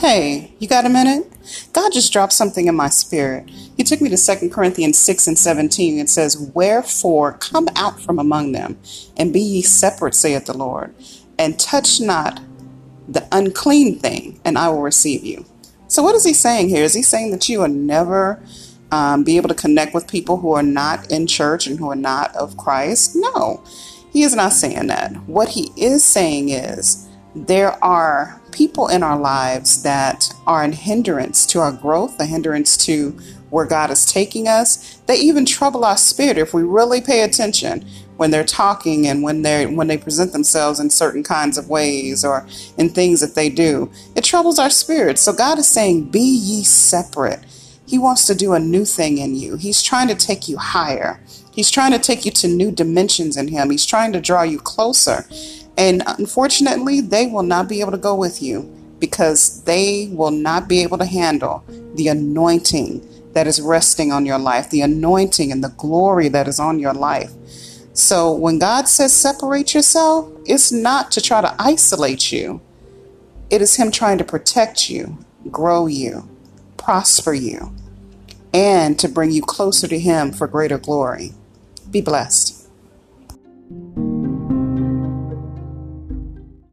Hey, you got a minute? God just dropped something in my spirit. He took me to 2 Corinthians 6 and 17. It says, Wherefore come out from among them, and be ye separate, saith the Lord, and touch not the unclean thing, and I will receive you. So, what is he saying here? Is he saying that you will never um, be able to connect with people who are not in church and who are not of Christ? No, he is not saying that. What he is saying is, there are people in our lives that are a hindrance to our growth, a hindrance to where God is taking us. They even trouble our spirit if we really pay attention when they're talking and when they when they present themselves in certain kinds of ways or in things that they do. It troubles our spirit. So God is saying, "Be ye separate." He wants to do a new thing in you. He's trying to take you higher. He's trying to take you to new dimensions in him. He's trying to draw you closer. And unfortunately, they will not be able to go with you because they will not be able to handle the anointing that is resting on your life, the anointing and the glory that is on your life. So when God says separate yourself, it's not to try to isolate you, it is Him trying to protect you, grow you, prosper you, and to bring you closer to Him for greater glory. Be blessed.